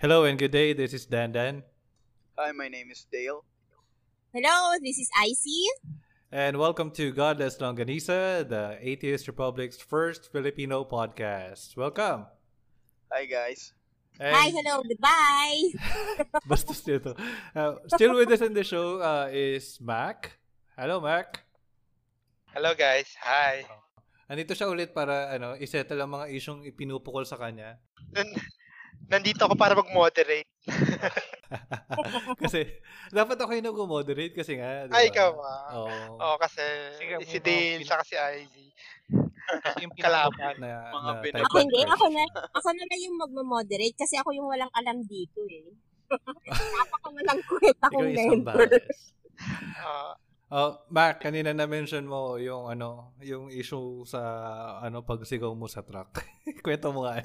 Hello and good day. This is Dan Dan. Hi, my name is Dale. Hello, this is Icy. And welcome to Godless Longanisa, the Atheist Republic's first Filipino podcast. Welcome. Hi, guys. And Hi, hello, goodbye. Basta still to. Uh, still with us in the show uh, is Mac. Hello, Mac. Hello guys, hi. Andito siya ulit para ano, isettle ang mga isyong ipinupukol sa kanya. Nan- nandito ako para mag-moderate. kasi dapat ako yung nag-moderate kasi nga. di Ay, ba? ikaw ba? Oo. Oo, kasi Sige, si Dale, saka si Izzy. yung Kalaban. Na, Mga na Ako of hindi, ako na, ako na lang yung magmamoderate kasi ako yung walang alam dito eh. Napaka walang kwenta Ikaw kong member. Ah, Oh, Mac, kanina na mention mo yung ano, yung issue sa ano pagsigaw mo sa truck. Kwento mo nga.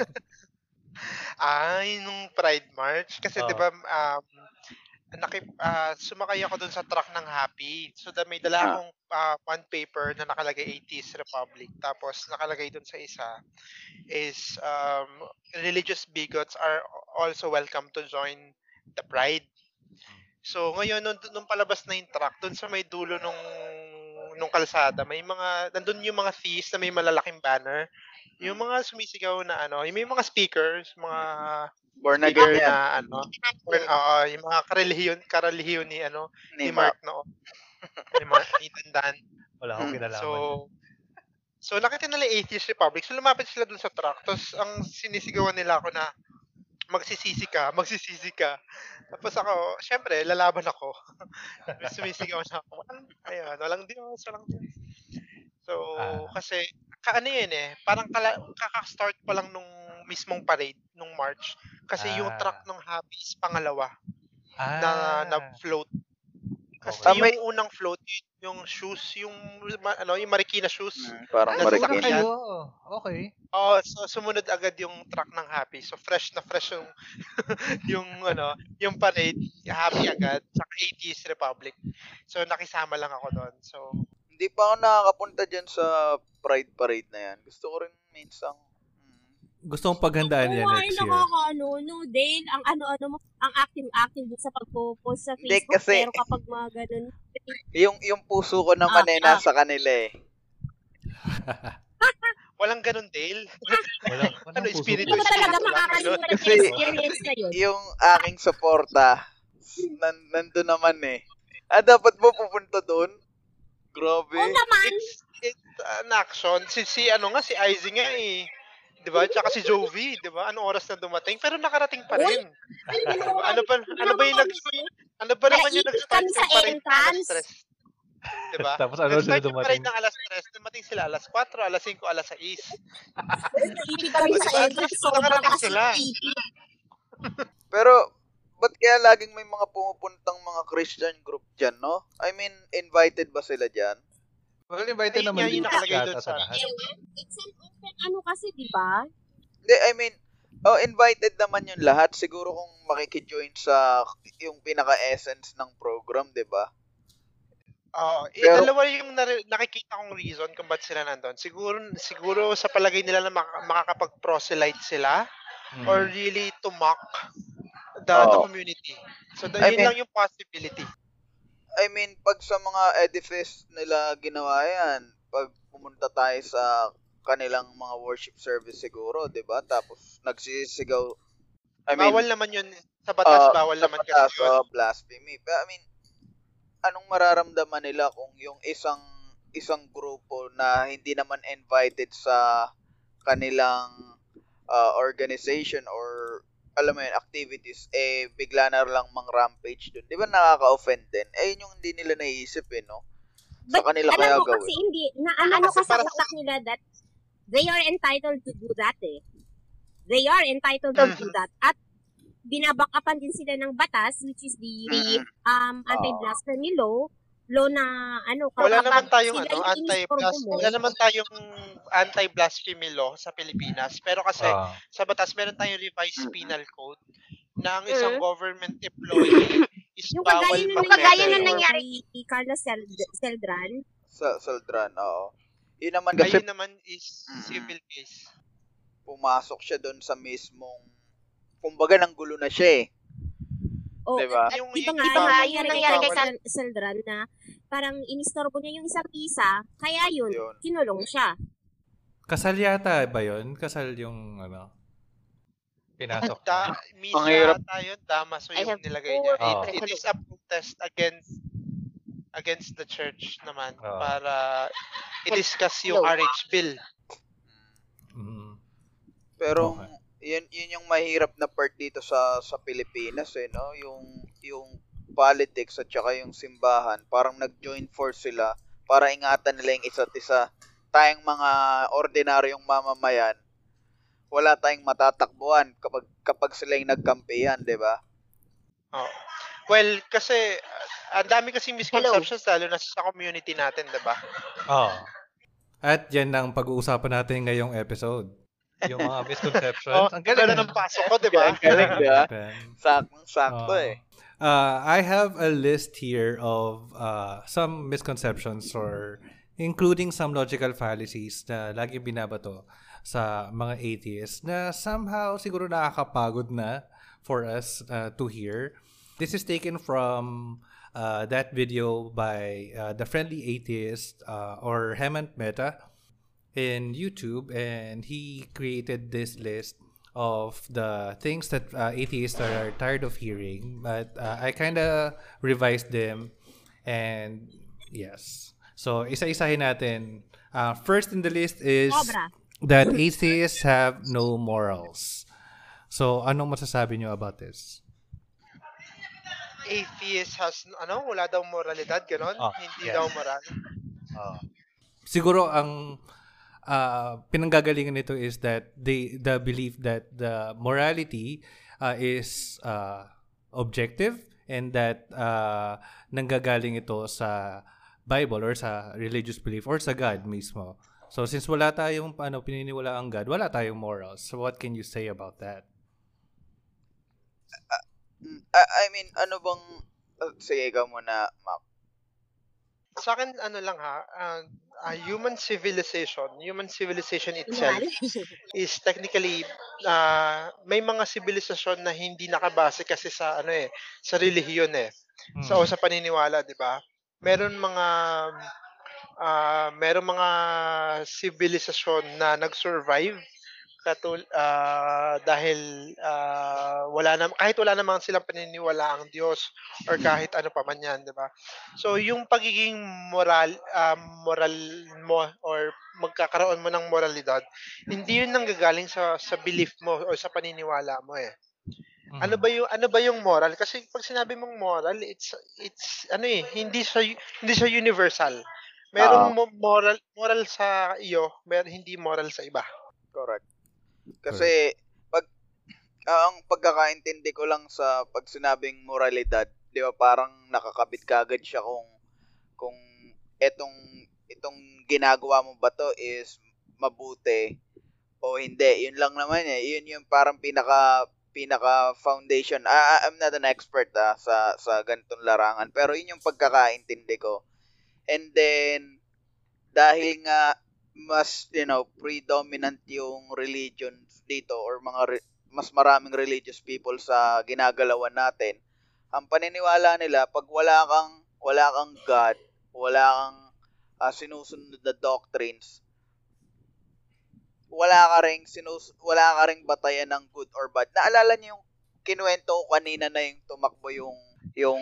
Ay, nung Pride March. Kasi Oo. di ba, um, nakip, ah, sumakay ako dun sa truck ng Happy. So, da, may dala Ah. akong ah, one paper na nakalagay 80s Republic. Tapos, nakalagay dun sa isa is um, religious bigots are also welcome to join the Pride. So, ngayon, nung, nung palabas na yung truck, dun sa may dulo nung nung kalsada, may mga, nandun yung mga thieves na may malalaking banner. Yung mga sumisigaw na ano, yung may mga speakers, mga Born speaker again na ano, or, oo, yung mga karelihiyon, karelihiyon ni ano, Ni ni Mark. Noon. ni Mark, ni Dandan. Wala akong Hmm. kinalaman. So, so nakita nila yung Atheist Republic. So, lumapit sila dun sa truck. Tapos, ang sinisigawan nila ako na, magsisisi ka, magsisisi ka. Tapos ako, syempre, lalaban ako. Sumisigaw na ako. Walang, ayun, walang Diyos, walang Diyos. So, Ah. kasi, ka, ano yun eh, parang kala, kaka-start pa lang nung mismong parade, nung March. Kasi yung Ah. truck ng Happy is pangalawa ah, na, na float. Kasi Okay. Ah, may- yung unang float, yung shoes, yung, ano, yung Marikina shoes. Mm, parang Wala Marikina. kayo. Okay. Oh, so sumunod agad yung truck ng Happy. So fresh na fresh yung yung ano, yung parade, Happy agad sa 80s Republic. So nakisama lang ako doon. So Hindi pa ako nakakapunta dyan sa Pride Parade na yan. Gusto ko rin minsan. mm, Gusto mong paghandaan yan Oo, ay, next year. nakakaano, no, Dale, ang ano-ano mo, ang active-active sa pagpo-post sa Hindi, Facebook, kasi- pero kapag mga ganun, Yung, yung puso ko naman Ah, eh, ah. nasa kanila eh. walang ganun Dale. Walang, walang Ano, puso espiritu hindi talaga makakalimutan Kasi- yung experience na yun. Yung aking suporta, nan, nandun naman eh. Ah, dapat mo pupunta doon? Grabe. Oo naman, It's it's an action. Si si ano nga si Izzy nga eh. 'Di ba? Tsaka si Jovi, 'di ba? Anong oras na dumating? Pero nakarating pa rin. ano ba ano ba yung nag ano ba naman yung nag-start sa ng alas entrance. 3? 'Di ba? Tapos ano Nag-start yung dumating? ng alas 3, dumating sila alas 4, alas 5, alas 6. naiipit kami sa Diba? entrance, sobrang Nakarating sila. Pero, ba't kaya laging may mga pumupuntang mga Christian group dyan, no? I mean, invited ba sila dyan? Well, invited Ayun naman din nakalagay doon sa lahat. It's an open, ano kasi, di ba? Hindi, I mean, oh, invited naman yung lahat. Siguro kung makikijoin sa yung pinaka-essence ng program, di ba? Oo, eh, Pero- dalawa yung nare- nakikita kong reason kung ba't sila nandun. Siguro siguro sa palagay nila na mak- makakapag-proselyte sila Mm. or really to the, the Oo. community. So, the, I yun mean- lang yung possibility. I mean, pag sa mga edifice nila ginawa yan, pag pumunta tayo sa kanilang mga worship service siguro, di ba? Tapos nagsisigaw. I mean, bawal naman yun. Sa batas, ah, bawal sa naman batas, kasi yun. oh, blasphemy. But, I mean, anong mararamdaman nila kung yung isang isang grupo na hindi naman invited sa kanilang uh, organization or alam mo yun, activities, eh, bigla na lang mang rampage dun. Di ba nakaka-offend din? Eh, yun yung hindi nila naisip eh, no? Sa But kanila alam kaya mo kasi gawin. hindi, na ano Kasi kasi sa utak nila that they are entitled to do that eh. They are entitled to do that. At binabakapan din sila ng batas which is the Mm. um anti-blasphemy law law na ano Wala kapag naman tayong ano, yung mo, wala naman tayong anti-blasphemy law sa Pilipinas. Pero kasi Ah. sa batas meron tayong revised penal code na ang isang Mm. government employee is yung bawal kagaya nangyari Pero- na nangyari kay Carlos Sel- Celdran Sa Saldran, oo. Yun naman kasi Ayun naman is civil case. pumasok siya doon sa mismong kumbaga nang gulo na siya eh. Oh, Diba? at Yung- di ba yung nga, iba yung nga, nangyari yung kay nangyari kay Sel- Seldran na parang inistorbo niya yung isang isa, kaya yun, Yun. kinulong siya. Kasal yata ba yun? Kasal yung ano? Pinasok. Da, misa Ang hirap. tayo, damaso I yung have nilagay niya. four It, it is a protest against against the church naman Oo. para i-discuss yung Hello. RH bill. Mm. Pero Okay. Yun yun yung mahirap na part dito sa sa Pilipinas eh no, yung yung politics at saka yung simbahan, parang nag-join force sila para ingatan nila yung isa't isa. Tayong mga ordinaryong mamamayan, wala tayong matatakbuhan kapag kapag sila yung nagkampihan, 'di ba? Oh. Well, kasi uh, ang dami kasi misconceptions lalo na sa community natin, 'di ba? Oo. At yan ang pag-uusapan natin ngayong episode. Yung mga misconceptions. Oh, ang galing. ng pasok ko, 'di ba? Ang galing, 'di ba? Then, Saktong-sakto Oo. eh. Uh, I have a list here of uh, some misconceptions or including some logical fallacies na lagi binabato sa mga atheists na somehow siguro nakakapagod na for us uh, to hear. This is taken from uh, that video by uh, the friendly atheist uh, or Hemant Meta in YouTube, and he created this list of the things that uh, atheists are tired of hearing. But uh, I kind of revised them, and yes. So isa-isahin natin. Uh, first in the list is Cobra. that atheists have no morals. So anong masasabi nyo about this? Atheist has ano, wala daw moralidad, ganon? Oh, Hindi yes. daw moral. Oo. siguro ang uh, pinanggagalingan nito is that they the belief that the morality uh, is uh, objective and that uh, nanggagaling ito sa Bible or sa religious belief or sa God mismo. So since wala tayong ano pininiwala ang God, wala tayong morals. So what can you say about that? Mm, I, mean, ano bang uh, sige ikaw muna, Mac. Sa akin, ano lang ha, uh, uh, human civilization, human civilization itself is technically uh, may mga sibilisasyon na hindi nakabase kasi sa ano eh, sa relihiyon eh. Sa o sa paniniwala, 'di ba? Meron mga ah meron mga sibilisasyon na nag-survive katul ah, dahil ah, wala na kahit wala namang silang paniniwala ang Diyos or kahit ano pa man 'yan, 'di ba? So yung pagiging moral ah, moral mo or magkakaroon mo ng moralidad, hindi yun nanggagaling sa sa belief mo o sa paniniwala mo eh. Mm. Ano ba yung ano ba yung moral? Kasi pag sinabi mong moral, it's it's ano eh, hindi siya hindi siya universal. Merong mo- moral moral sa iyo, mer hindi moral sa iba. Correct. Kasi pag ah, ang pagkakaintindi ko lang sa pag sinabing moralidad, 'di ba, parang nakakabit kagad siya kung kung etong itong ginagawa mo ba to is mabuti o hindi. Yun lang naman eh. Yun yung parang pinaka pinaka foundation. Ah, ah, I'm not an expert ah, sa sa ganitong larangan, pero yun yung pagkakaintindi ko. And then dahil nga mas you know predominant yung religion dito or mga re- mas maraming religious people sa ginagalawan natin. Ang paniniwala nila pag wala kang wala kang God wala kang ah, sinusunod na doctrines wala ka ring sinus wala ka ring batayan ng good or bad. Naalala niyo yung kinuwento ko kanina na yung tumakbo yung yung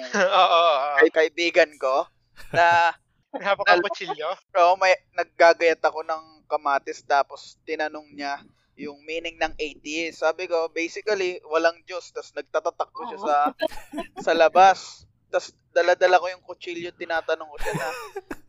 kay kaibigan ko? Na Hawak ang kutsilyo. Oo, may naggagayat ako ng kamatis tapos tinanong niya yung meaning ng atheist. Sabi ko, basically, walang Diyos. Tapos nagtatatakbo siya sa sa labas. Tapos daladala ko yung kutsilyo, tinatanong ko siya na,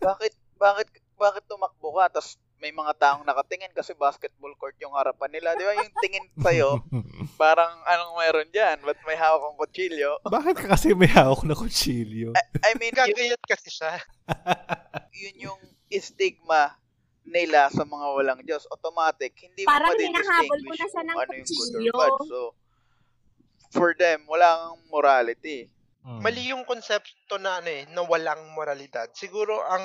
bakit, bakit, bakit tumakbo ka? Tapos may mga taong nakatingin kasi basketball court yung harapan nila. Di ba yung tingin sa'yo, parang anong meron dyan? Ba't may hawak kong kutsilyo? Bakit ka kasi may hawak na kutsilyo? I mean, yun, Gagayat kasi siya. yun yung stigma nila sa mga walang Diyos. Automatic, hindi Parang mo hinahabol mo ma-distinguish na siya kung ng ano yung good or kutsilyo. bad. So, for them, wala kang morality. Mm. Mali yung konsepto na ano eh, na walang moralidad. Siguro ang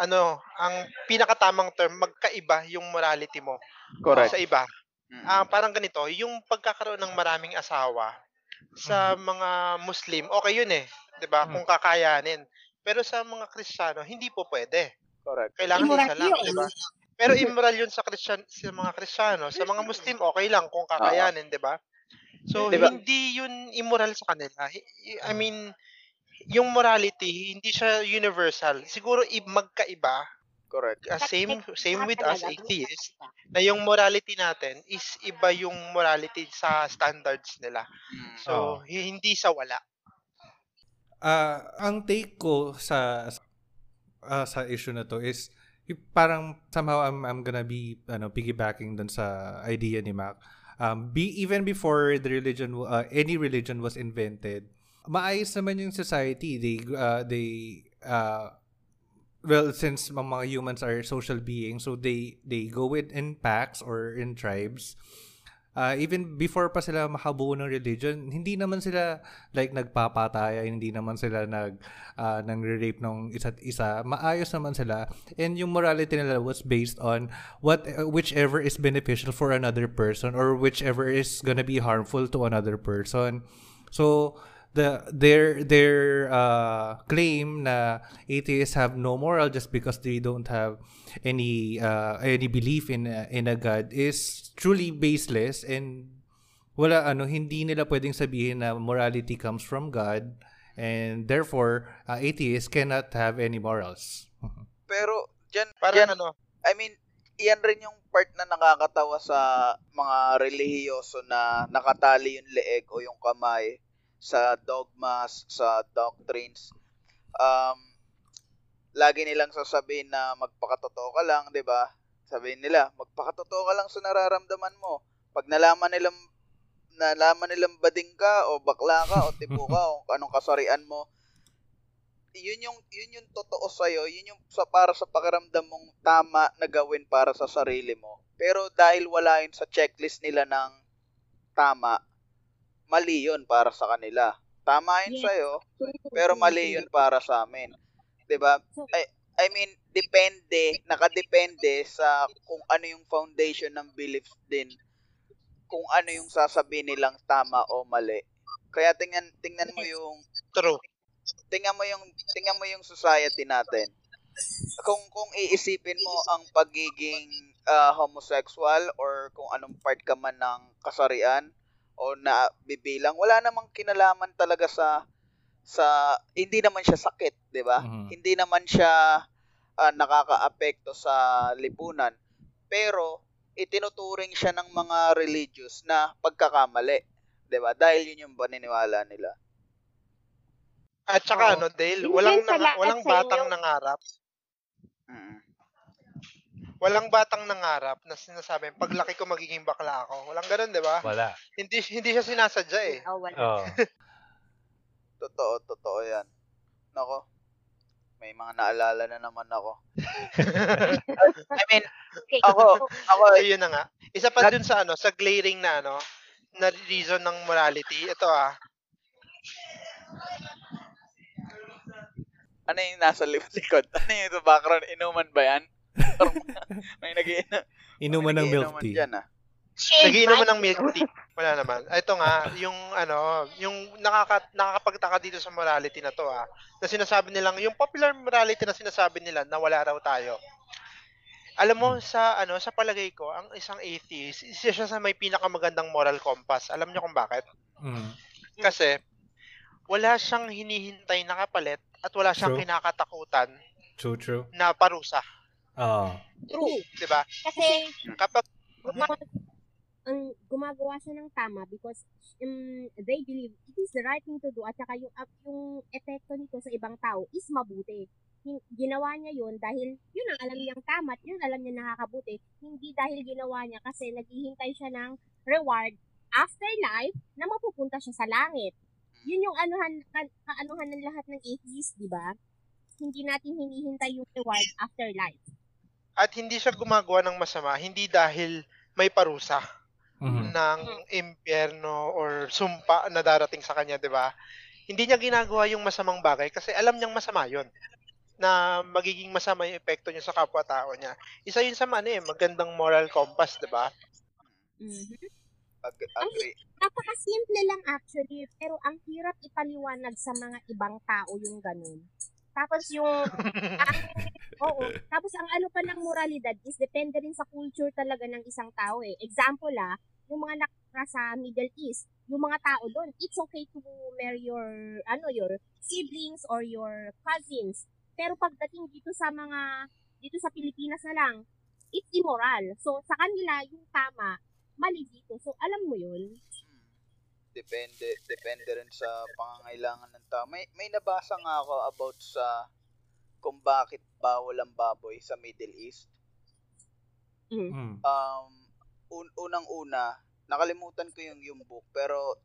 ano, ang pinakatamang term magkaiba yung morality mo Correct. sa iba. Mm. Ah, parang ganito, yung pagkakaroon ng maraming asawa sa mga Muslim, okay yun eh, 'di ba? Mm. Kung kakayanin. Pero sa mga Kristiyano, hindi po pwede. Correct. Kailangan Immoral isa lang. 'di ba? Pero immoral yun sa Christian sa mga Kristiyano, sa mga Muslim okay lang kung kakayanin, 'di ba? So Di ba? hindi yun immoral sa kanila. I- I- I mean, yung morality hindi siya universal. Siguro i- magkaiba Correct. uh, same same with us atheists na yung morality natin is iba yung morality sa standards nila. Mm. So Oo. hi- hindi sa wala. Ah, ang take ko sa ah, sa issue na to is parang somehow I'm I'm gonna be ano piggybacking dun sa idea ni Mac. Um, be even before the religion uh, any religion was invented, maayos naman yung society. They uh, they uh, well since mga humans are social beings, so they they go with in packs or in tribes. Uh, even before pa sila makabuo ng religion, hindi naman sila like nagpapataya, hindi naman sila nag uh, nang rape ng isa't isa. Maayos naman sila. And yung morality nila was based on what whichever is beneficial for another person or whichever is gonna be harmful to another person. So the their their uh, claim na atheists have no moral just because they don't have any uh, any belief in a- in a god is truly baseless and wala ano hindi nila pwedeng sabihin na morality comes from God and therefore uh, atheists cannot have any morals. Pero dyan, Parang ano, I mean, iyan rin yung part na nakakatawa sa mga relihiyoso na nakatali yung leeg o yung kamay sa dogmas, sa doctrines. Um, lagi nilang sasabihin na magpakatotoo ka lang, 'di ba? Sabihin nila, magpakatotoo ka lang sa nararamdaman mo. Pag nalaman nilang nalaman nilang bading ka o bakla ka o tipo ka o anong kasarian mo, yun yung yun yung totoo sa yun yung sa para sa pakiramdam mong tama na gawin para sa sarili mo. Pero dahil wala yun sa checklist nila ng tama, mali yun para sa kanila. Tama yun Yes. sa'yo, pero mali yun para sa amin. 'Di ba? So- I, I mean, depende, nakadepende sa kung ano yung foundation ng beliefs din. Kung ano yung sasabihin nilang tama o mali. Kaya tingnan tingnan mo yung true. tingnan mo yung tingnan mo yung society natin. Kung kung iisipin mo ang pagiging ah, homosexual or kung anong part ka man ng kasarian o na bibilang, wala namang kinalaman talaga sa sa hindi naman siya sakit, 'di ba? Mhm. Hindi naman siya ah, nakakaapekto sa lipunan. Pero itinuturing siya ng mga religious na pagkakamali, 'di ba? Dahil yun yung paniniwala nila. At saka Oo. ano, Dale, walang lahat walang batang inyo. nangarap. Walang batang nangarap na sinasabi, paglaki ko magiging bakla ako. Walang ganun, 'di ba? Wala. Hindi hindi siya sinasadya eh. Oh, wala. Oh. Totoo, totoo yan. Nako, may mga naalala na naman ako. I mean, Okay. ako, ako, So yun na nga. Isa pa dun sa ano, sa glaring na ano, na reason ng morality. Ito ah. ano yung nasa li- likod? Ano yung sa background? Inuman ba yan? May nag-iinom. Inuman ng milk tea. Dyan, ah. Nagiinom ng milk tea. Wala naman. Ah, Ito nga, yung ano, yung nakaka, nakakapagtaka dito sa morality na to ah. Na sinasabi nilang, yung popular morality na sinasabi nila na wala raw tayo. Alam mo, sa ano sa palagay ko, ang isang atheist, isa siya sa may pinakamagandang moral compass. Alam niyo kung bakit? Mhm. Kasi, wala siyang hinihintay na kapalit at wala siyang True. kinakatakutan True, true. na parusa. Oh. True. 'Di ba? Kasi, Kapag gumagawa, ang gumagawa siya ng tama because um, they believe it is the right thing to do at saka yung, uh, yung epekto nito sa ibang tao is mabuti. Hin- Ginawa niya yun dahil yun ang alam niyang tama at yun alam niya nakakabuti. Hindi dahil ginawa niya kasi naghihintay siya ng reward after life na mapupunta siya sa langit. Yun yung anuhan, ka- kaanuhan ng lahat ng atheist, di ba? Hindi natin hinihintay yung reward after life. At hindi siya gumagawa ng masama, hindi dahil may parusa Mhm. ng impyerno or sumpa na darating sa kanya, 'di ba? Hindi niya ginagawa yung masamang bagay kasi alam niyang masama 'yon na magiging masama yung epekto niya sa kapwa-tao niya. Isa yun sa ano eh, magandang moral compass, 'di ba? Mhm. Ag- agree. Napakasimple lang actually, pero ang hirap ipaliwanag sa mga ibang tao yung ganun. Tapos yung, ang, oo, tapos ang ano pa ng moralidad is depende rin sa culture talaga ng isang tao eh. Example ah, yung mga nakaka sa Middle East, yung mga tao doon, it's okay to marry your, ano, your siblings or your cousins. Pero pagdating dito sa mga, dito sa Pilipinas na lang, it's immoral. So, sa kanila, yung tama, mali dito. So, alam mo yun. Hmm. Depende depende rin sa pangangailangan ng tao. May may nabasa nga ako about sa kung bakit bawal ang baboy sa Middle East. Mm. Mm. Um un- unang-una, nakalimutan ko yung yung book pero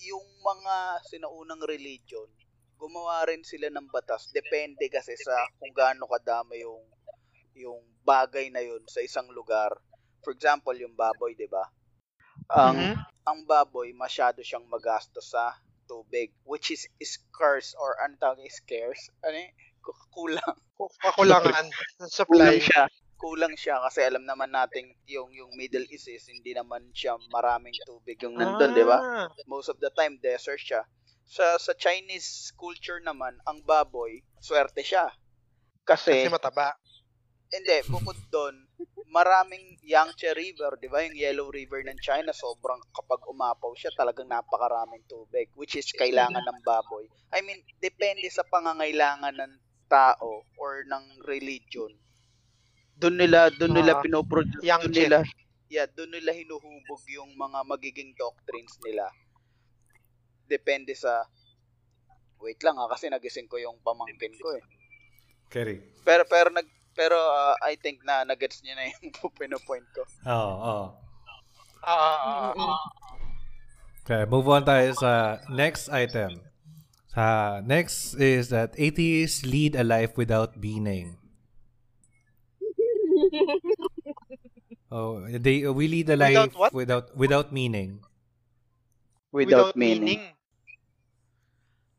yung mga sinaunang religion, gumawa rin sila ng batas. Depende kasi sa kung gaano kadami yung yung bagay na yun sa isang lugar. For example, yung baboy, 'di ba? Ang Mhm. Ang baboy masyado siyang magastos sa tubig which is scarce or ano tawag scarce ano? Ku- kulang Ku- Kakulangan ng kulang supply. siya kulang siya kasi alam naman natin yung yung Middle East is hindi naman siya maraming tubig yung nandun, di ba? Ah, Most of the time desert siya. Sa sa Chinese culture naman, ang baboy, swerte siya. Kasi, Kasi mataba. hindi, bukod doon, maraming Yangtze River, di ba? Yung Yellow River ng China, sobrang kapag umapaw siya, talagang napakaraming tubig, which is kailangan ng baboy. I mean, depende sa pangangailangan ng tao or ng religion. Doon nila, doon nila Ah, pinoproduce, doon nila, yeah, doon nila hinuhubog yung mga magiging doctrines nila. Depende sa, wait lang ha, kasi nagising ko yung pamangkin ko eh. Kerry. Pero pero nag pero ah, I think na nagets niyo na yung pinopoint ko. Oo, oo. Ah, ah, ah, ah. Okay, move on tayo sa next item. Sa next is that atheists lead a life without meaning. Oh, they we lead a Without life what? without without meaning. Without, meaning.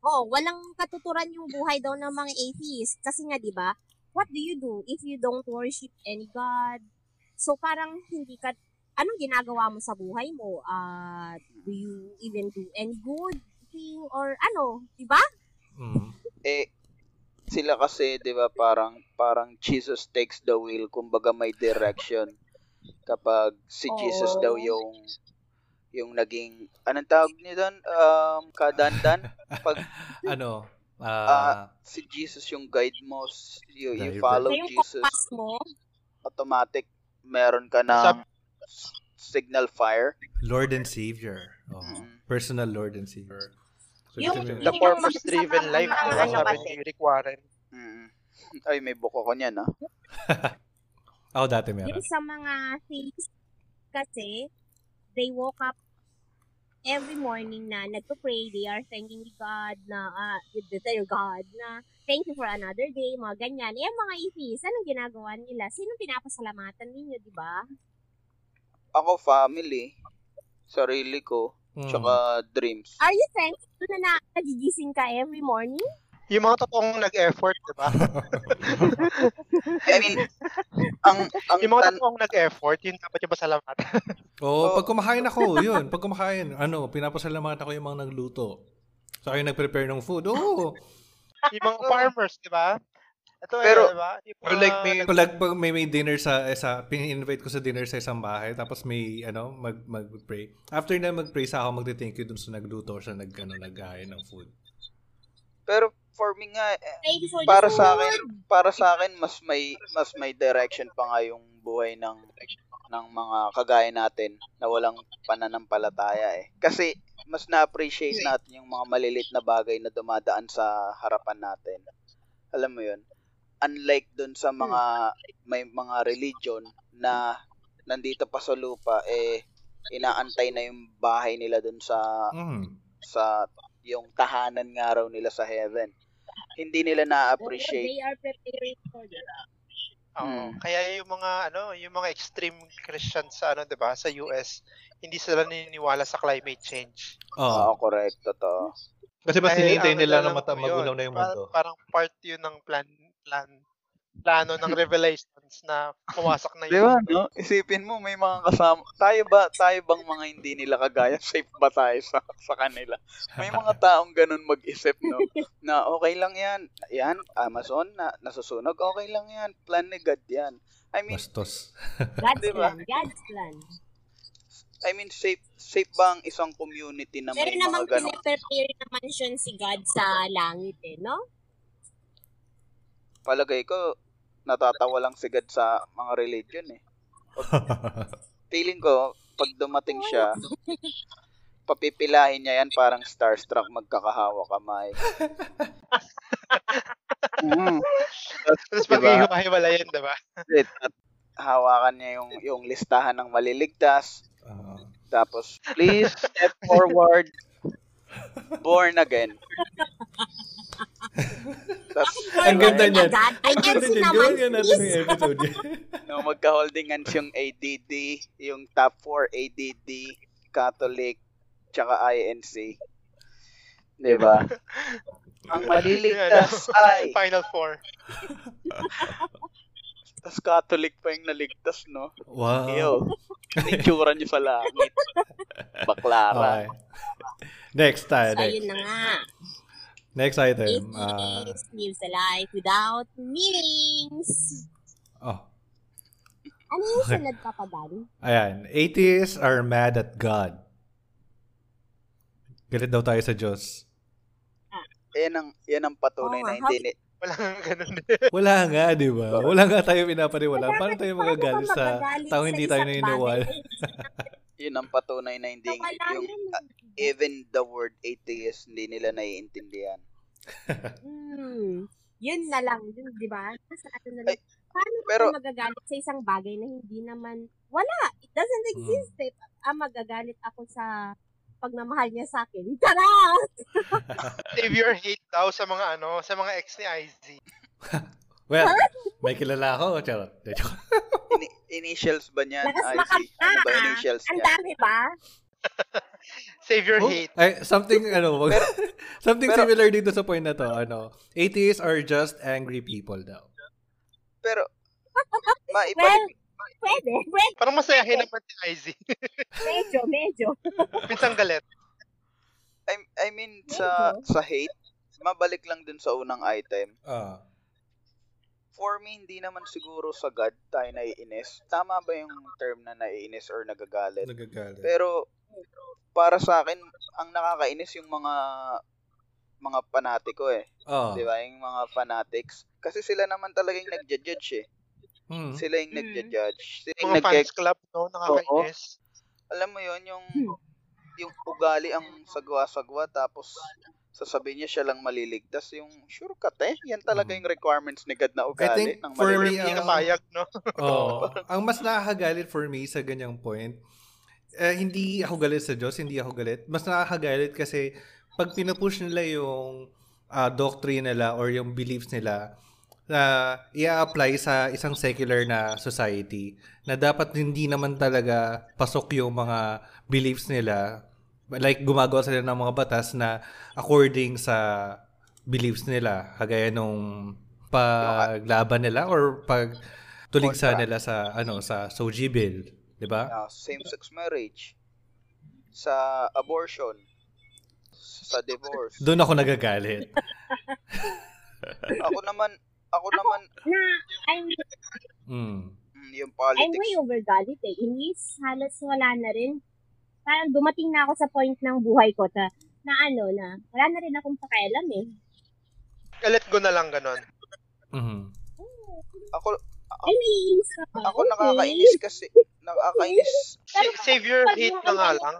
oh, walang katuturan yung buhay daw ng mga atheists. Kasi nga, di ba, what do you do if you don't worship any God? So, parang hindi ka, anong ginagawa mo sa buhay mo? Uh, do you even do any good thing? Or ano, di ba? Mm. Eh sila kasi 'di ba parang parang Jesus takes the wheel kumbaga may direction kapag si Jesus Oo. daw yung yung naging anong tawag niyo doon um kadandan pag Ano? Ah, ah si Jesus yung guide mo you, you follow yung Jesus mo, automatic meron ka s- signal fire Lord and Savior. Oh, Mm. personal Lord and Savior. So, Yung- ito The Yung purpose-driven life, mga diba? ano Sabi ni Rick Warren. Mm. ay may buko ko niyan ah oh, dati meron. yung sa mga things kasi, they woke up every morning na nagpo-pray, they are thanking God na, ah, their God na, thank you for another day, mga ganyan. Eh, mga atheists, anong ginagawa nila? Sino pinapasalamatan ninyo, di ba? ako family sarili ko Mm. tsaka dreams Are you thankful na, na nagigising ka every morning? Yung mga totoong nag-effort, diba? I mean ang ang Yung mga tan- totoong nag-effort, yun dapat yung pasalamat. Oo, Oh. pag kumakain ako, yun. Pag kumakain, ano, pinapasalamatan ko yung mga nagluto. Sa yung nag-prepare ng food. Oo. yung mga farmers, diba? Ito, Pero- eh, diba? Yung Or like may nag- pag, pag may, may dinner sa eh, sa pin-invite ko sa dinner sa isang bahay tapos may ano mag mag-pray. After na mag-pray sa ako magte-thank you dun sa nagluto or sa nag ano naghain ng food. Pero for me nga eh, para sa akin para sa akin mas may mas may direction pa nga yung buhay ng ng mga kagaya natin na walang pananampalataya eh. Kasi mas na-appreciate natin yung mga malilit na bagay na dumadaan sa harapan natin. Alam mo yun? Unlike dun sa mga may mga religion na nandito pa sa lupa eh inaantay na yung bahay nila dun sa Mm. sa yung tahanan nga raw nila sa heaven. Hindi nila na-appreciate. They are preparing for that. Oo. Mm. Kaya yung mga ano, yung mga extreme Christians sa ano, 'di ba, sa US, hindi sila naniniwala sa climate change. Oo, Oh. correct. Totoo. Kasi mas hinihintay ang nila na mata magunaw na yung mundo. Parang part yun ng plan plan plano ng revelations na pumasok na Di ba, no? Isipin mo, may mga kasama. Tayo ba, tayo bang mga hindi nila kagaya? Safe ba tayo sa, sa kanila? May mga taong ganun mag-isip, no? Na okay lang yan. Yan, Amazon, na nasusunog, okay lang yan. Plan ni God yan. I mean, Bastos. God's Diba? plan, God's plan. I mean, safe safe ba ang isang community na Pero may namang mga ganun? pinaprepare naman siya si God sa langit eh, no? Palagay ko, natatawa lang si God sa mga religion eh. Feeling ko, pag dumating siya, papipilahin niya yan parang starstruck magkakahawa kamay. mm. Tapos Diba? pag-ihiwa-hiwalayan, diba? At hawakan niya yung yung listahan ng maliligtas. Oo. Tapos, please step forward. Born again. Tapos, Ang ganda I Ang ganda naman, Gawin nga natin yung episode niya. no, magka-holding hands yung ADD, yung top 4 ADD, Catholic, tsaka INC. Diba? Ang maliligtas ay, Final Four. tas Catholic pa yung naligtas, no? Wow. Yo, itsura niyo sa langit. Baklara. Okay. Next tayo. So, Next, yun na nga. Next item. Ah, Atheist lives a life without meanings. oh, Ano yung sunod papagal? ayan. Atheists are mad at God. Galit daw tayo sa Diyos. Yan ang, yan ang patunay Oo na hindi ni, Wala nga ganun. Wala nga, di ba? Wala nga tayo pinapaniwala. Paano tayo magagalit sa magagalit tao sa hindi tayo naniniwala? yun ang patunay na hindi, yung, yun. even the word atheist, hindi nila naiintindihan. Hmm. Yun na lang, yun, di ba? Nasa ano na lang. Ay, Paano pero- ka magagalit sa isang bagay na hindi naman, wala, it doesn't Hmm. exist eh. Ah, magagalit ako sa pagmamahal niya sa akin. Charot! Save your hate daw sa mga ano, sa mga ex ni IZ. Well, may kilala ako. Charot. De, joke. Ini- initials ba niyan? Lakas IC? makamta, Ano ba ah. initials Ang niya? dami ba? Save your Oh, hate. Ay, something, ano, Pero- something pero- similar dito sa point na to. Ano, atheists are just angry people daw. Pero, Well, maibalik, pwede, pwede. Parang masayahin naman si IZ. Medyo, medyo. Minsan galit. I, I mean, sa, sa hate, mabalik lang dun sa unang item. Ah. For me, hindi naman siguro sa God tayo naiinis. Tama ba yung term na naiinis or nagagalit? Nagagalit. Pero, para sa akin, ang nakakainis yung mga mga panatiko eh. oh. Di ba? Yung mga fanatics. Kasi sila naman talaga yung nagja-judge eh. Hmm. Sila yung Mm. nagja-judge. Sila yung Mga nag fans club, no? Nakakainis. Alam mo yon yung Hmm. yung ugali ang sagwa-sagwa tapos sasabihin niya siya lang maliligtas yung sure ka te yan talaga Mm. yung requirements ni God na I ugali think ng for Or me, maliligtas. hindi ang- ka payag, no? Oo. ang mas nakakagalit for me sa ganyang point, eh, hindi ako galit sa Diyos, hindi ako galit. Mas nakakagalit kasi pag pinupush nila yung ah, doctrine nila or yung beliefs nila na i-apply sa isang secular na society na dapat hindi naman talaga pasok yung mga beliefs nila like gumagawa sila ng mga batas na according sa beliefs nila kagaya nung paglaban nila or pag tuligsa nila sa ano sa Soji bill, 'di ba? Ah, same-sex marriage sa abortion sa divorce Doon ako nagagalit. ako naman ako naman Na, I'm, Mm. yung I'm politics way over galit eh. Inis, halos wala na rin. Parang dumating na ako sa point ng buhay ko ta, na ano na, wala na rin akong pakialam eh. Let go na lang ganon. Mhm. ako Ay, naiinis ka ba? ako nakakainis kasi nakakainis Sa- save your hate na nga lang.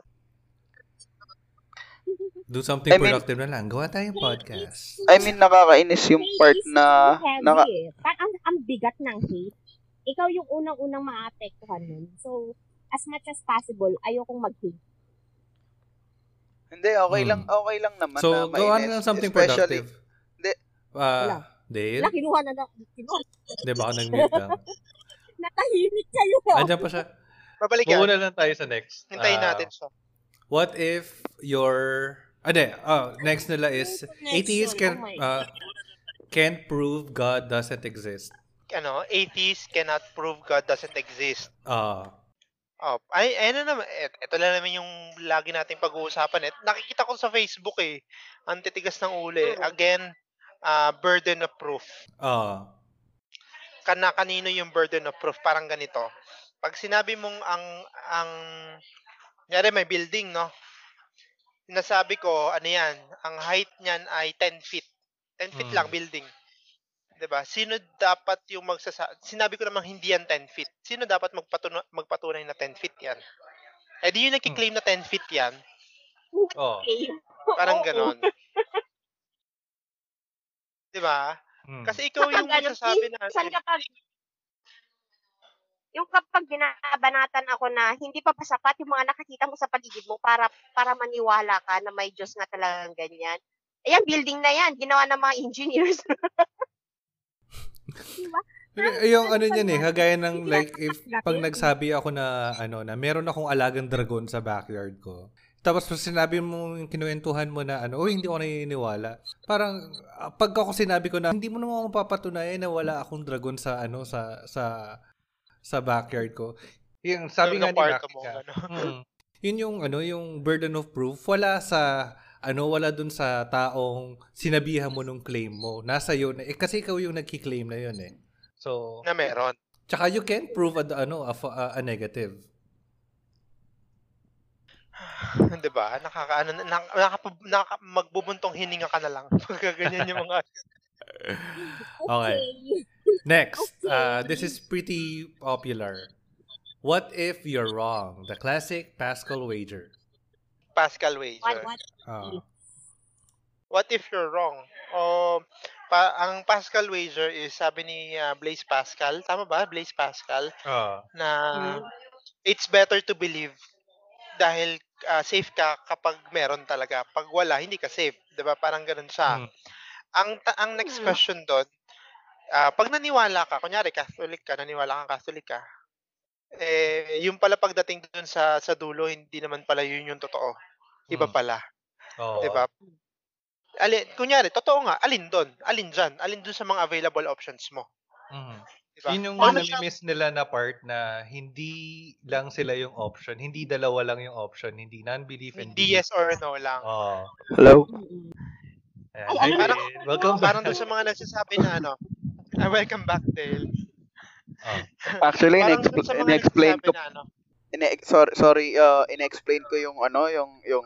Do something I mean- productive na lang. Gawa tayong podcast. I mean nakakainis yung part na naka, eh. Parang ang, ang bigat ng hate. Ikaw yung unang-unang maapektuhan nun. So, as much as possible, ayokong mag-hate. hindi okay Hmm. lang okay lang naman So, na gawa mainis. na lang something Especially- productive. Hindi. Wala. Ah, Dale? Wala, kinuha na lang. Kinuha. Hindi, baka nag-mute lang. Natahimik kayo. Andiyan pa siya. Babalik yan. Mauna lang tayo sa next. Hintayin Ah, natin siya. What if your... Ah, di. Oh, next nila is Next atheists can Oh uh, can't prove God doesn't exist. ano, atheists cannot prove God doesn't exist. Ah. Oh, ay, ayun na naman. Et, ito lang naman yung lagi nating pag-uusapan. Et, nakikita ko sa Facebook eh. Ang titigas ng uli. Mm. Again, uh, burden of proof. Ah. Kana kanino yung burden of proof? Parang ganito. Pag sinabi mong ang ang Nyari may building, no? Nasabi ko, ano yan, ang height niyan ay 10 feet. 10 feet Mm. lang building. 'Di ba? Sino dapat yung magsasa Sinabi ko namang hindi yan 10 feet. Sino dapat magpatunay magpatunay na 10 feet yan? Eh di yung nagki-claim na 10 feet yan. Oh. Okay. Parang ganon. 'Di ba? Mm. Kasi ikaw yung Kapag magsasabi na minsan kapag yung kapag binabanatan ako na hindi pa pa sapat yung mga nakakita mo sa paligid mo para para maniwala ka na may Diyos nga talagang ganyan. Ayan, building na yan. Ginawa ng mga engineers. Diba? Yung ano niyan eh, kagaya ng Hindi like if pag nagsabi ako na ano na meron akong alagang dragon sa backyard ko. Tapos pag sinabi mo, yung kinuwentuhan mo na ano, oh hindi ako naniniwala. Parang ah, pag ako sinabi ko na hindi mo naman ako papatunayan na wala akong dragon sa ano sa sa sa backyard ko. Yung sabi Yung nga ni Maki ano. mm, Yun yung ano, yung burden of proof wala sa ano wala dun sa taong sinabihan mo nung claim mo. Nasa yun eh kasi ikaw yung nagki-claim na yun eh. so, na meron. Tsaka you can't prove a, ano a, a, a negative. 'Di ba? Nakakaano na nak- naka- magbubuntong hininga ka na lang. Pagka ganyan yung mga Okay. Next, uh, this is pretty popular. What if you're wrong? The classic Pascal wager. Pascal What, wager. what? Uh, What if you're wrong? O pa, ang Pascal wager is sabi ni uh, Blaise Pascal, tama ba? Blaise Pascal ah, na Hmm. it's better to believe dahil uh, safe ka kapag meron talaga. Pag wala, hindi ka safe, 'di ba? Parang ganun siya. mm, Ang ta- ang next Hmm. question doon, ah, pag naniwala ka, kunyari Catholic ka, naniwala kang Catholic ka, eh yung pala pagdating doon sa sa dulo, hindi naman pala yun yung totoo. Iba Mm. pala, oo. 'di ba? Alin, kunyari, totoo nga, alin doon? Alin dyan? Alin doon sa mga available options mo? Mm. 'Di ba? Yun yung siya- nami-miss nila na part na hindi lang sila yung option, hindi dalawa lang yung option, hindi non-belief and Hindi yes or no lang. Oh. Hello? Ayan. Ay, Hi, ano Parang- Dale. Welcome back. Parang doon sa mga nagsasabi na ano, ah, welcome back, Dale. Oh. Actually, in-expl- in-explain ko na ano, ine sorry sorry uh, in-explain ko yung ano yung yung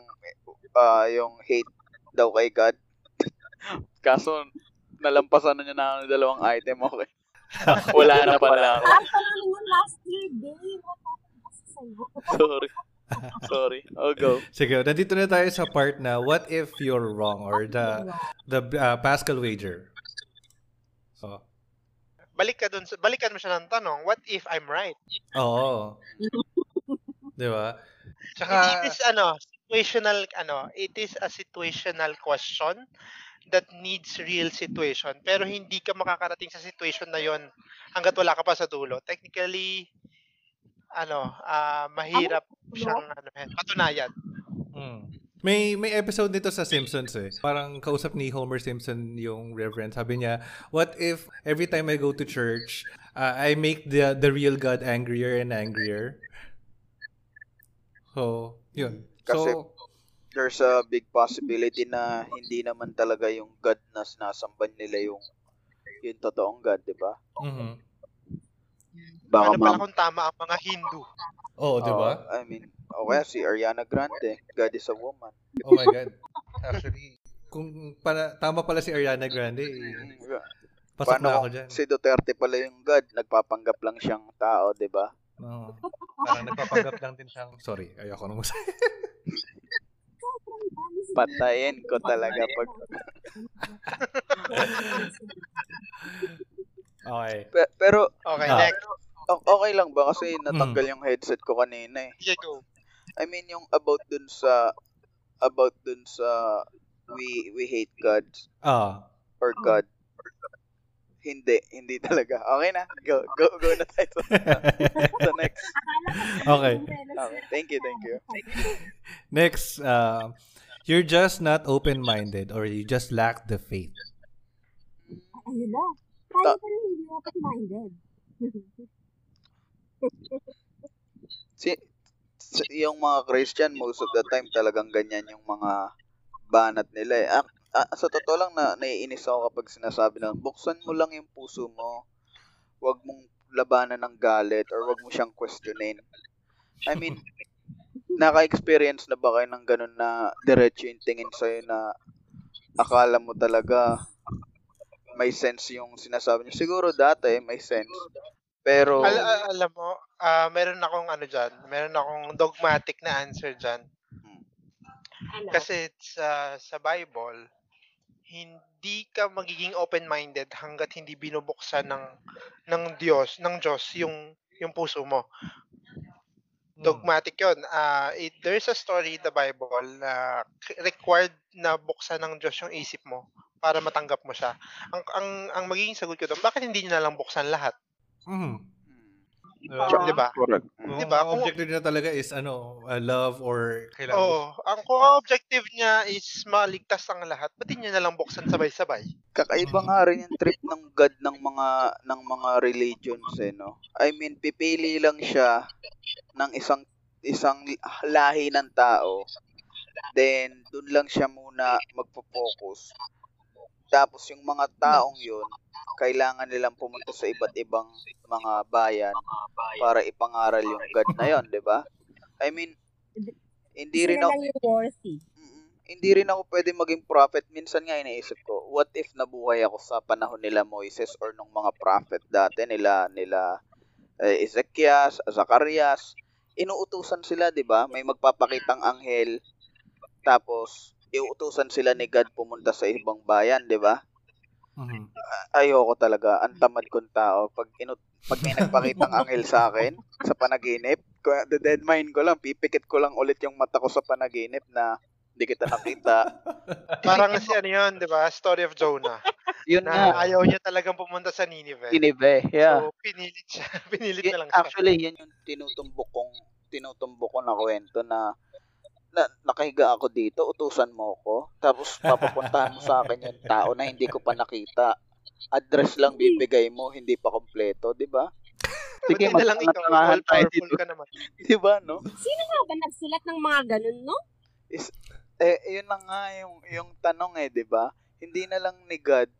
uh, yung hate daw kay God. Kaso nalampasan na niya na ang dalawang item okay. Wala na pala panalo yung last year, sa'yo? Sorry. Sorry. I'll go. sige, nandito na tayo sa part na what if you're wrong or the the uh, Pascal wager. Balik ka doon, sa- balikan mo siya ng tanong, what if I'm right? oo. 'Di ba? it Tsaka is ano, situational ano, it is a situational question that needs real situation. Pero hindi ka makakarating sa situation na 'yon hangga't wala ka pa sa dulo. Technically ano, ah mahirap siyang ano, patunayan. Mm. May may episode nito sa Simpsons eh. Parang kausap ni Homer Simpson yung reverend. Sabi niya, "What if every time I go to church, uh, I make the the real God angrier and angrier?" So, yun. Kasi- so, There's a big possibility na hindi naman talaga yung God na sinasamban nila yung yung totoong God, di ba? mhm. Baka ano pala kung tama ang mga Hindu? Oh, 'di ba? Oh, I mean, o kaya si Ariana Grande, God is a woman. Oh my god. Actually, Kung para tama pala si Ariana Grande, eh, Mm, pasok Paano na ako diyan. si Duterte pala yung God, nagpapanggap lang siyang tao, di ba? Oo. parang nagpapanggap lang din siyang Sorry, ayoko sila. Patayin ko talaga pag Okay. Pe- pero Okay, Ah. next. okay lang ba kasi natanggal yung headset ko kanina eh. Sige, go. I mean yung about dun sa about dun sa we we hate God Ah. or God. Hindi, hindi talaga. Okay na. Go go go na tayo sa, sa next. Okay. Okay. Thank you, thank you. Next, uh, you're just not open-minded or you just lack the faith. Ano na? Tayo Ta- pa rin hindi open-minded. si- yung mga Christian, most of the time talagang ganyan yung mga banat nila eh. Ah, ah, sa totoo lang na naiinis ako kapag sinasabi na buksan mo lang yung puso mo. Huwag mong labanan ng galit or huwag mo siyang questionin. I mean, naka-experience na ba kayo ng ganun na diretso yung tingin sa'yo na akala mo talaga may sense yung sinasabi niyo. Siguro dati may sense. Pero, al- alam mo, ah meron akong ano dyan, meron akong dogmatic na answer dyan. Ano? Kasi sa sa Bible, hindi ka magiging open-minded hanggat hindi binubuksan ng ng Diyos, ng Diyos yung yung puso mo. Hmm. Dogmatic 'yon. Ah, it, there's a story in the Bible na k- required na buksan ng Diyos yung isip mo para matanggap mo siya. Ang ang ang magiging sagot ko doon, bakit hindi niya na lang buksan lahat? Mhm. Uh. 'Di ba? correct. Kung Diba? ang objective na talaga is ano, uh, love or kailangan Oo. Ang kung ang objective niya is maligtas ang lahat, ba't hindi niya na lang buksan sabay-sabay? Kakaiba nga rin yung trip ng God ng mga ng mga religions eh, no? I mean, pipili lang siya ng isang isang lahi ng tao. Then, dun lang siya muna magpo-focus. Tapos, yung mga taong yun, kailangan nilang pumunta sa iba't ibang mga bayan para ipangaral yung God na yun, di ba? I mean, hindi rin ako, hindi rin ako pwede maging prophet. Minsan nga iniisip ko, what if nabuhay ako sa panahon nila Moises or nung mga prophet dati nila nila eh, Ezekias, Zacarias, inuutusan sila, 'di ba? May magpapakitang anghel tapos iuutusan sila ni God pumunta sa ibang bayan, 'di ba? Mhm. Ayoko talaga, ang tamad kong tao pag inut pag may nagpakitang anghel sa akin sa panaginip, the dead mind ko lang, pipikit ko lang ulit yung mata ko sa panaginip na hindi kita nakita. Parang si ano yun, di ba? Story of Jonah. Yun Na nga, ayaw niya talagang pumunta sa Nineveh. Tinibe, yeah. So, pinilit siya. Pinilit Y- na lang siya. actually, yan yung tinutumbok kong tinutumbok ko na kwento na, na nakahiga ako dito, utusan mo ko, tapos papapuntahan mo sa akin yung tao na hindi ko pa nakita. Address lang bibigay mo, hindi pa kompleto, di ba? Sige, na lang ikaw, all tayo powerful dito. ka naman. Di ba, no? Sino nga ba nagsulat ng mga ganun, no? Eh, yun na nga yung, yung tanong eh, di ba? Hindi na lang ni God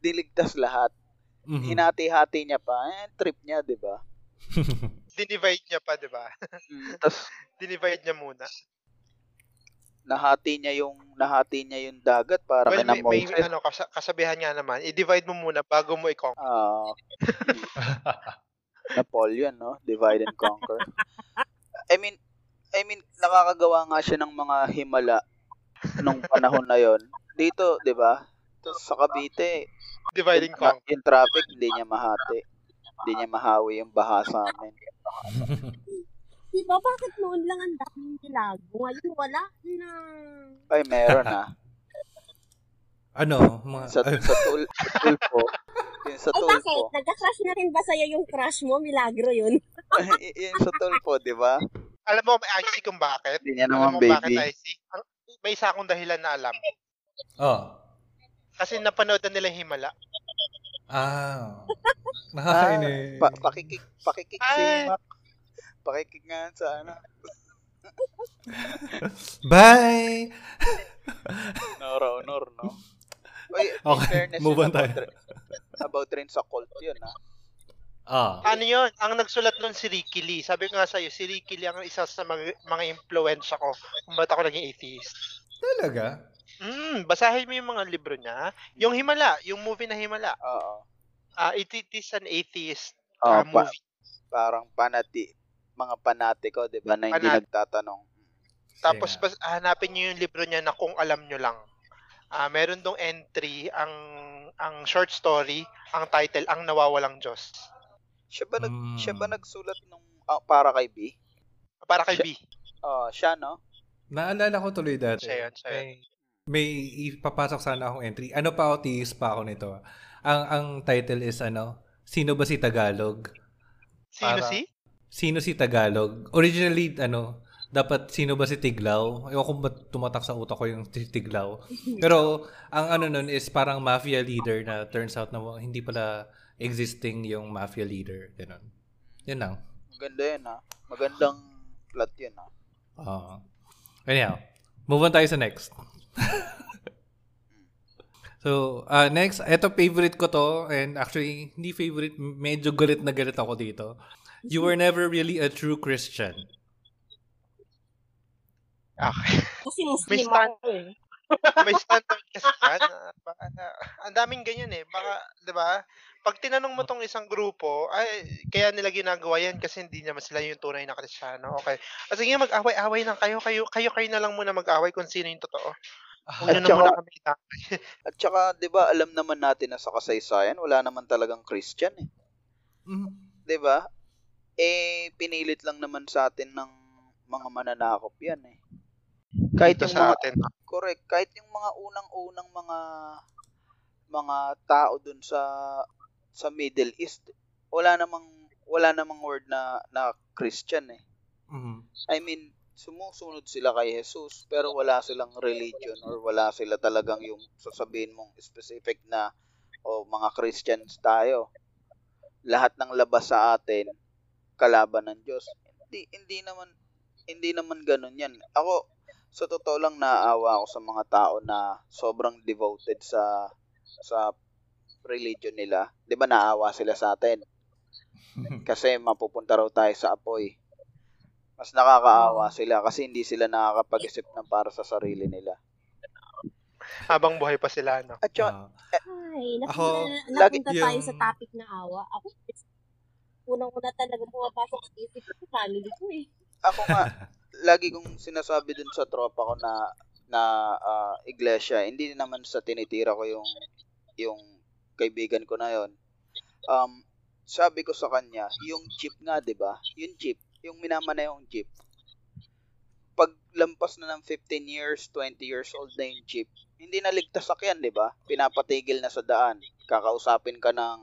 diligtas lahat. Mhm. Hinati-hati niya pa. Eh, trip niya, di ba? Dinivide niya pa, di ba? Tapos, Dinivide niya muna. nahati niya yung nahati niya yung dagat para Well, may, may ano, kas- kasabihan nga naman, i-divide mo muna bago mo i-conquer. Ah, Napoleon, no? Divide and conquer. I mean, I mean, nakakagawa nga siya ng mga himala nung panahon na yon. Dito, 'di ba? Tapos sa Cavite, Divide and yung, conquer. yung traffic hindi niya mahati. Hindi niya mahawi yung baha sa amin. Di ba? Bakit noon lang ang daming nilago? Ngayon wala na. Ay, meron ah. ano, mga Sa, sa, tul, sa tulpo. Yung sa Ay, bakit? tulpo. Nagka-crush na rin ba sa'yo yung crush mo? Milagro yun. Y- yung sa tulpo, di ba? Alam mo, may IC kung bakit? Hindi niya Alam naman mo bakit baby. IC? Ang, may isa akong dahilan na alam. oh. Kasi napanood na nila Himala. Ah. Ah, Nakakainis. pa, pakikik, pakikik si. Mac. Pakikik nga sa ano. Bye! Nora honor, no? Oy, Okay, fairness move on tayo. about, rin- about rin sa cult yun, ha? Ah. Ano yun? Ang nagsulat nun si Ricky Lee. Sabi ko nga sa'yo, si Ricky Lee ang isa sa mga, mga influensya ko kung ba't ako naging atheist. Talaga? Hmm, basahin mo yung mga libro niya. Yung Himala, yung movie na Himala. Oo. Ah, it, it is an atheist Oh, ah, pa- movie. parang panati, mga panatiko, di ba, na hindi Panat- nagtatanong. Tapos bas, hanapin niyo yung libro niya na kung alam niyo lang. Ah, meron dong entry ang ang short story, ang title ang nawawalang Diyos. Siya ba, nag, Hmm. siya ba nagsulat nung ah, para kay B? Para kay B. Oh, siya, no? Naalala ko tuloy dati. Siya yun, siya yun. May, ipapasok sana akong entry. Ano pa ako, tiis pa ako nito. Ang, ang title is ano, Sino ba si Tagalog? Sino Para- si? Sino si Tagalog? Originally, ano, dapat sino ba si Tiglaw? Ewan kung ba't tumatak sa utak ko yung si Tiglaw. Pero ang ano nun is parang mafia leader na turns out na hindi pala existing yung mafia leader. Ganun. Yun lang. Maganda yan ha. Magandang plot yun ha. Uh, anyhow, move on tayo sa next. so, uh, next, ito favorite ko to and actually, hindi favorite, medyo galit na galit ako dito. You were never really a true Christian. Okay. Kasi May Muslim ako eh. May standard kasi yan. baka, ang daming ganyan eh. Baka, di ba? Pag tinanong mo tong isang grupo, ay, kaya nila ginagawa yan kasi hindi naman sila yung tunay na kristyano. Okay. O sige, mag-away-away lang kayo. Kayo, kayo, kayo na lang muna mag-away kung sino yung totoo. Huwag nyo At na muna saka- kami itakay. At saka, di ba, alam naman natin na sa kasaysayan, wala naman talagang Christian eh. Mm. Di ba? Eh, pinilit lang naman sa atin ng mga mananakop yan eh. Kahit yung sa mga, atin. correct, kahit yung mga unang-unang mga mga tao dun sa sa Middle East, wala namang wala namang word na na Christian eh. Mm. I mean, sumusunod sila kay Jesus pero wala silang religion or wala sila talagang yung sasabihin mong specific na o mga Christians tayo. Lahat ng labas sa atin kalaban ng Diyos. Hindi hindi naman hindi naman ganun 'yan. Ako sa totoo lang naaawa ako sa mga tao na sobrang devoted sa sa religion nila. 'Di ba naawa sila sa atin? Kasi mapupunta raw tayo sa apoy. Mas nakakaawa sila kasi hindi sila nakakapag-isip ng para sa sarili nila. Habang buhay pa sila, no? At saka, Ah. Ay, napunta, Ako, lagi- napunta tayo sa topic na awa. Ako, unang-una talaga pumapasok sa isip ko, family ko eh. ako nga, lagi kong sinasabi dun sa tropa ko na na ah, iglesia, hindi naman sa tinitira ko yung yung kaibigan ko na yon. Um, sabi ko sa kanya, yung jeep nga, 'di ba? Yung jeep, yung minama na yung jeep. Pag lampas na ng 15 years, 20 years old na yung jeep, hindi na ligtas sakyan, 'di ba? Pinapatigil na sa daan. Kakausapin ka ng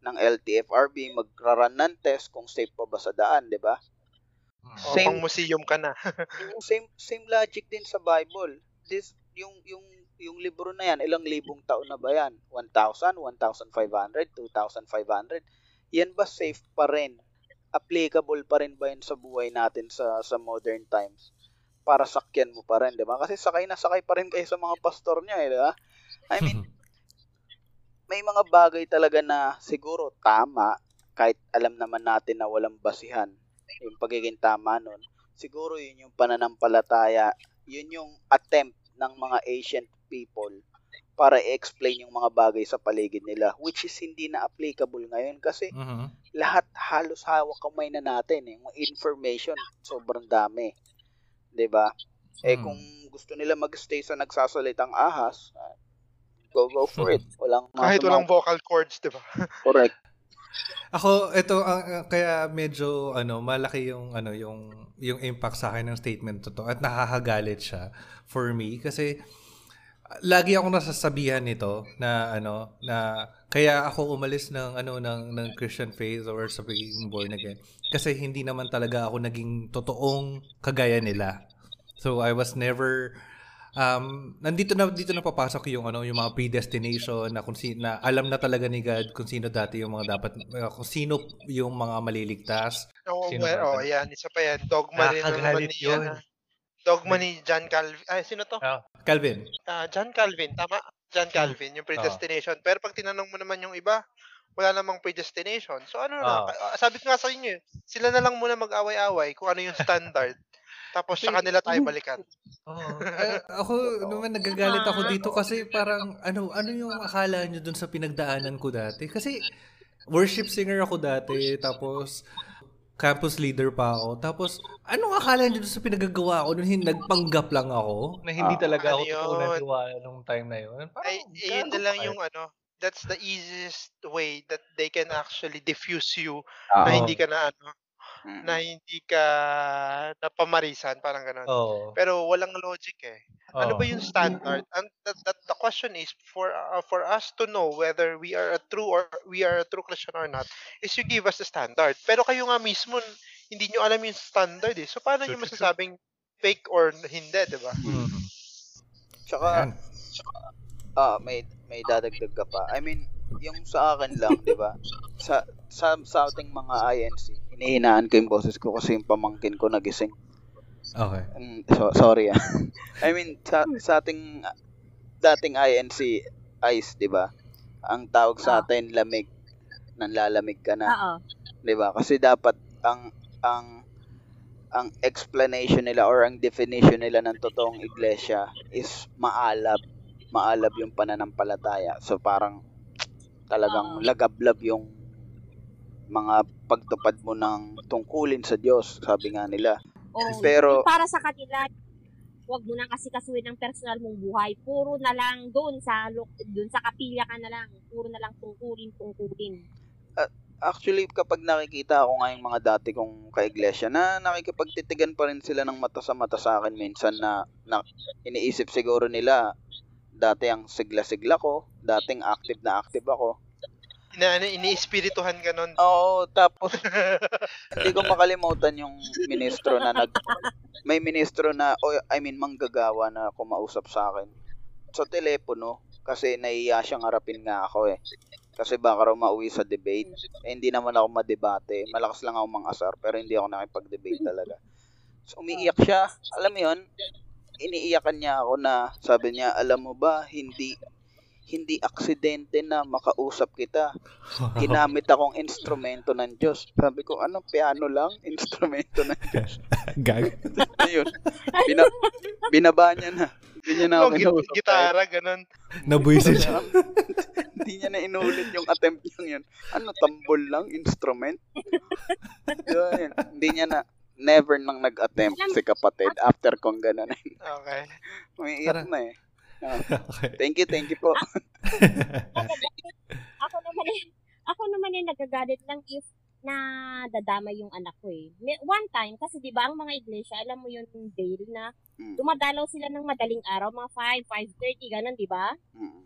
ng LTFRB, magraran ng test kung safe pa ba sa daan, 'di ba? O, Same- pang museum ka na. same same logic din sa Bible. This yung yung yung libro na yan, ilang libong taon na ba yan? 1,000, 1,500, 2,500. Yan ba safe pa rin? Applicable pa rin ba yan sa buhay natin sa sa modern times? Para sakyan mo pa rin, 'di ba? Kasi sakay na sakay pa rin kayo sa mga pastor niya, eh, 'di ba? I mean, may mga bagay talaga na siguro tama kahit alam naman natin na walang basihan yung pagiging tama nun siguro yun yung pananampalataya, yun yung attempt ng mga ancient people para i-explain yung mga bagay sa paligid nila which is hindi na applicable ngayon kasi Mhm. lahat halos hawak kamay na natin eh. Yung information sobrang dami. 'Di ba? Eh Mm. kung gusto nila magstay sa nagsasalitang ahas, ah, go go for it. Walang Kahit walang vocal cords, di ba? correct. Ako ito ang- kaya medyo ano malaki yung ano yung yung impact sa akin ng statement to, at nakakagalit siya for me kasi lagi akong nasasabihan nito na ano na kaya ako umalis ng ano ng ng Christian faith or sa pagiging born again kasi hindi naman talaga ako naging totoong kagaya nila. So I was never um nandito na dito na papasok yung ano yung mga predestination na kung si, na alam na talaga ni God kung sino dati yung mga dapat uh, kung sino yung mga maliligtas. Oo, Sino well, oh, yan. Isa pa yan. Dogma rin naman ni, yun. ano, dogma ni John Calvin. Ay, sino to? Ah, Calvin. Ah, John Calvin. Tama? John Calvin, yung predestination. Pero pag tinanong mo naman yung iba, wala namang predestination. So ano na, Ah. ah, sabi ko nga sa inyo, eh, sila na lang muna mag-away-away kung ano yung standard. Tapos sa kanila tayo balikan. oo. Uh, ako naman nagagalit ako dito kasi parang ano ano yung akala nyo dun sa pinagdaanan ko dati kasi worship singer ako dati tapos campus leader pa ako tapos anong akala nyo dun sa pinagagawa ko nung nagpanggap lang ako na hindi Ah, talaga ako ano totoo na yun? tiwala nung time na yun. Parang, Ay, yun gago na lang ka. yung ano, that's the easiest way that they can actually diffuse you Ah, na Oo. hindi ka na ano, mm. na hindi ka napamarisan, parang ganun. Oo. Pero walang logic eh. Ano Oo. ba yung standard? And that, that the question is for uh, for us to know whether we are a true or we are a true Christian or not is you give us the standard. Pero kayo nga mismo hindi nyo alam yung standard eh. So paano True, nyo masasabing fake or hindi, di ba? Mm. Tsaka, Ayan. ah, may, may dadagdag ka pa. I mean, yung sa akin lang, di ba? Sa, sa, sa ating mga INC, hinihinaan ko yung boses ko kasi yung pamangkin ko nagising. Okay. Mm, so, sorry ah. I mean, sa, sa ating dating INC ice, 'di ba? Ang tawag sa Ah. atin lamig. Nanlalamig ka na, Oo. 'di ba? Kasi dapat ang ang ang explanation nila or ang definition nila ng totoong iglesia is maalab. Maalab yung pananampalataya. So parang talagang Oo. lagablab yung mga pagtupad mo ng tungkulin sa Diyos, sabi nga nila. Oo. Pero- para sa kanila, wag mo na kasi kasuhin ng personal mong buhay. Puro na lang doon sa doon sa kapilya ka na lang. Puro na lang tungkulin, tungkulin. Actually, kapag nakikita ako nga yung mga dati kong kaiglesia na nakikipagtitigan pa rin sila ng mata sa mata sa akin minsan na, na iniisip siguro nila dati ang sigla-sigla ko, dating active na active ako. Ina, ano, ini-espirituhan ka nun. Oo, tapos hindi ko makalimutan yung ministro na nag may ministro na o I mean manggagawa na kumausap sa akin sa telepono kasi nahiya siyang harapin nga ako eh. Kasi baka raw mauwi sa debate. Eh, hindi naman ako madebate. Malakas lang ako mangasar pero hindi ako nakipag-debate talaga. So umiiyak siya. Alam mo yun? Iniiyakan niya ako na sabi niya, alam mo ba, hindi hindi aksidente na makausap kita ginamit akong instrumento ng Diyos. Sabi ko, ano, piano lang? Instrumento ng Diyos. Gag. Ayun. Bina, binaba niya na. Hindi niya na ako kinausap. gitara, ganun. Nabuisit siya. Hindi niya na inulit yung attempt niya yun. Ano, tambol lang? Instrument? Yun, Hindi niya na, never nang nag-attempt si kapatid after kong gano'n. Okay. Umiiyak Tara. na eh. Okay. Thank you, thank you po. ako naman eh, ako naman eh nagagalit lang if na dadama yung anak ko eh. May, one time, kasi di ba ang mga iglesia, alam mo yun, Dale, na Mm. dumadalaw sila ng madaling araw, mga 5, 5.30, ganun, di ba? Mm.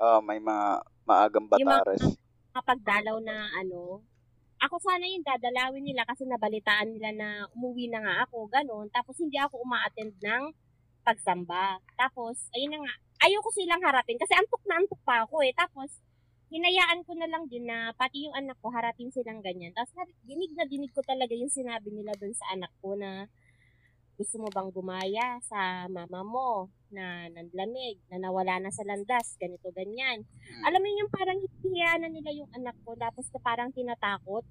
Oh, may mga maagang Yung mga- batares. Kapagdalaw na ano, ako sana yung dadalawin nila kasi nabalitaan nila na umuwi na nga ako, ganun. Tapos hindi ako uma-attend ng pagsamba. Tapos, ayun na nga, ayoko silang harapin kasi antok na antok pa ako eh. Tapos, hinayaan ko na lang din na pati yung anak ko harapin silang ganyan. Tapos, dinig na dinig ko talaga yung sinabi nila dun sa anak ko na gusto mo bang gumaya sa mama mo na nanlamig, na nawala na sa landas, ganito, ganyan. Mm. Alam mo yung parang hihiya na nila yung anak ko tapos na parang tinatakot.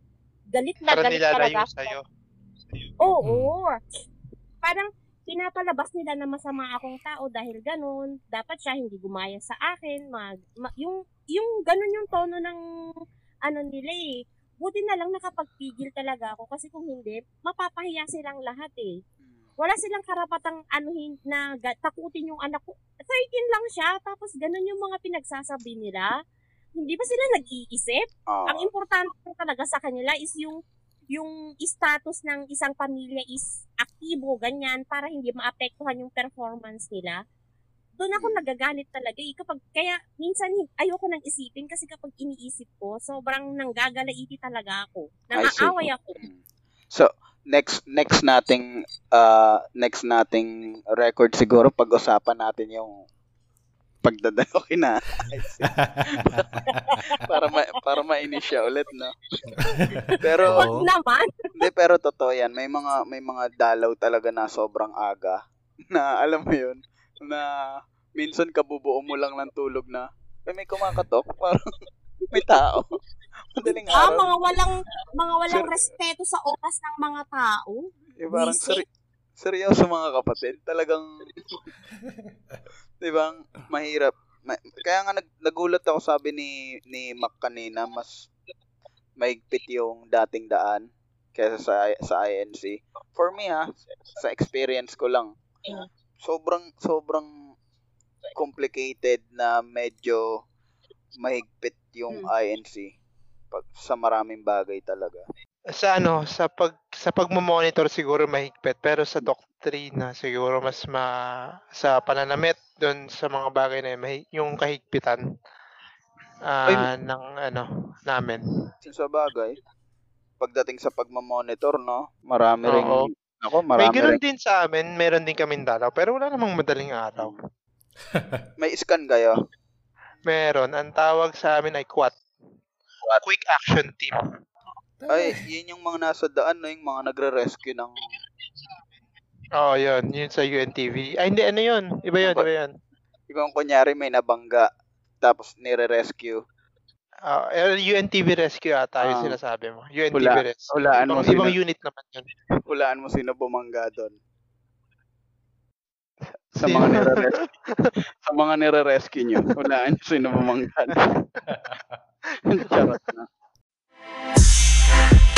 Galit na Parang galit talaga. nilalayo ako. sa'yo. Oo. Parang pinapalabas nila na masama akong tao dahil ganun. Dapat siya hindi gumaya sa akin. Mag, ma- yung, yung ganun yung tono ng ano nila eh. Buti na lang nakapagpigil talaga ako kasi kung hindi, mapapahiya silang lahat eh. Wala silang karapatang anuhin na takutin yung anak ko. 13 lang siya, tapos ganun yung mga pinagsasabi nila. Hindi ba sila nag-iisip? Oo. ang importante po talaga sa kanila is yung yung status ng isang pamilya is aktibo, ganyan, para hindi maapektuhan yung performance nila. Doon ako nagagalit talaga eh. Kapag, kaya minsan ayoko nang isipin kasi kapag iniisip ko, sobrang nanggagalaiti talaga ako. Naaaway ako. Mm. So, next next nating uh, next nating record siguro pag-usapan natin yung pagdadalo kina para ma para mainis siya ulit no? Pero Wag naman. hindi pero totoo yan. May mga may mga dalaw talaga na sobrang aga. Na alam mo yun? Na minsan kabubuo mo lang ng tulog na "Ay, may kumakatok. Parang may tao. Madaling Ah, araw. mga walang mga walang Sir- respeto sa oras ng mga tao. Eh, parang seri- seryoso mga kapatid. Talagang, di ba, mahirap. Ma- kaya nga nag, nagulat ako sabi ni, ni Mac kanina, mas maigpit yung dating daan kaysa sa, sa INC. For me ha, sa experience ko lang, sobrang, sobrang complicated na medyo mahigpit yung Mm. INC pag, sa maraming bagay talaga. Sa ano, sa pag sa pagmo-monitor siguro mahigpit, pero sa doktrina siguro mas ma sa pananamit doon sa mga bagay na yun, mahi- yung kahigpitan ah, ng ano namin. sa bagay, pagdating sa pagmamonitor, no, marami ring. Ako, May marami ganoon rin. din sa amin, meron din kaming dalaw, pero wala namang madaling araw. May scan kayo. Meron, ang tawag sa amin ay QAT. Quat. Quick Action Team. Ay, yun yung mga nasa daan, no, yung mga nagre-rescue ng... Oh, yun. Yun sa UNTV. Ay, hindi, ano yun? Iba yun, iba yun. Yung kunyari may nabangga, tapos nire-rescue. Uh, UNTV Rescue ata yung Ah. sinasabi mo. UNTV Hula- Rescue. hulaan mo ibang, sino- ibang unit naman yun. Hulaan mo sino bumangga doon. Sa Sino? mga nire-rescue. sa mga nire-rescue nyo, hulaan nyo sino bumangga doon. Charot. Yeah.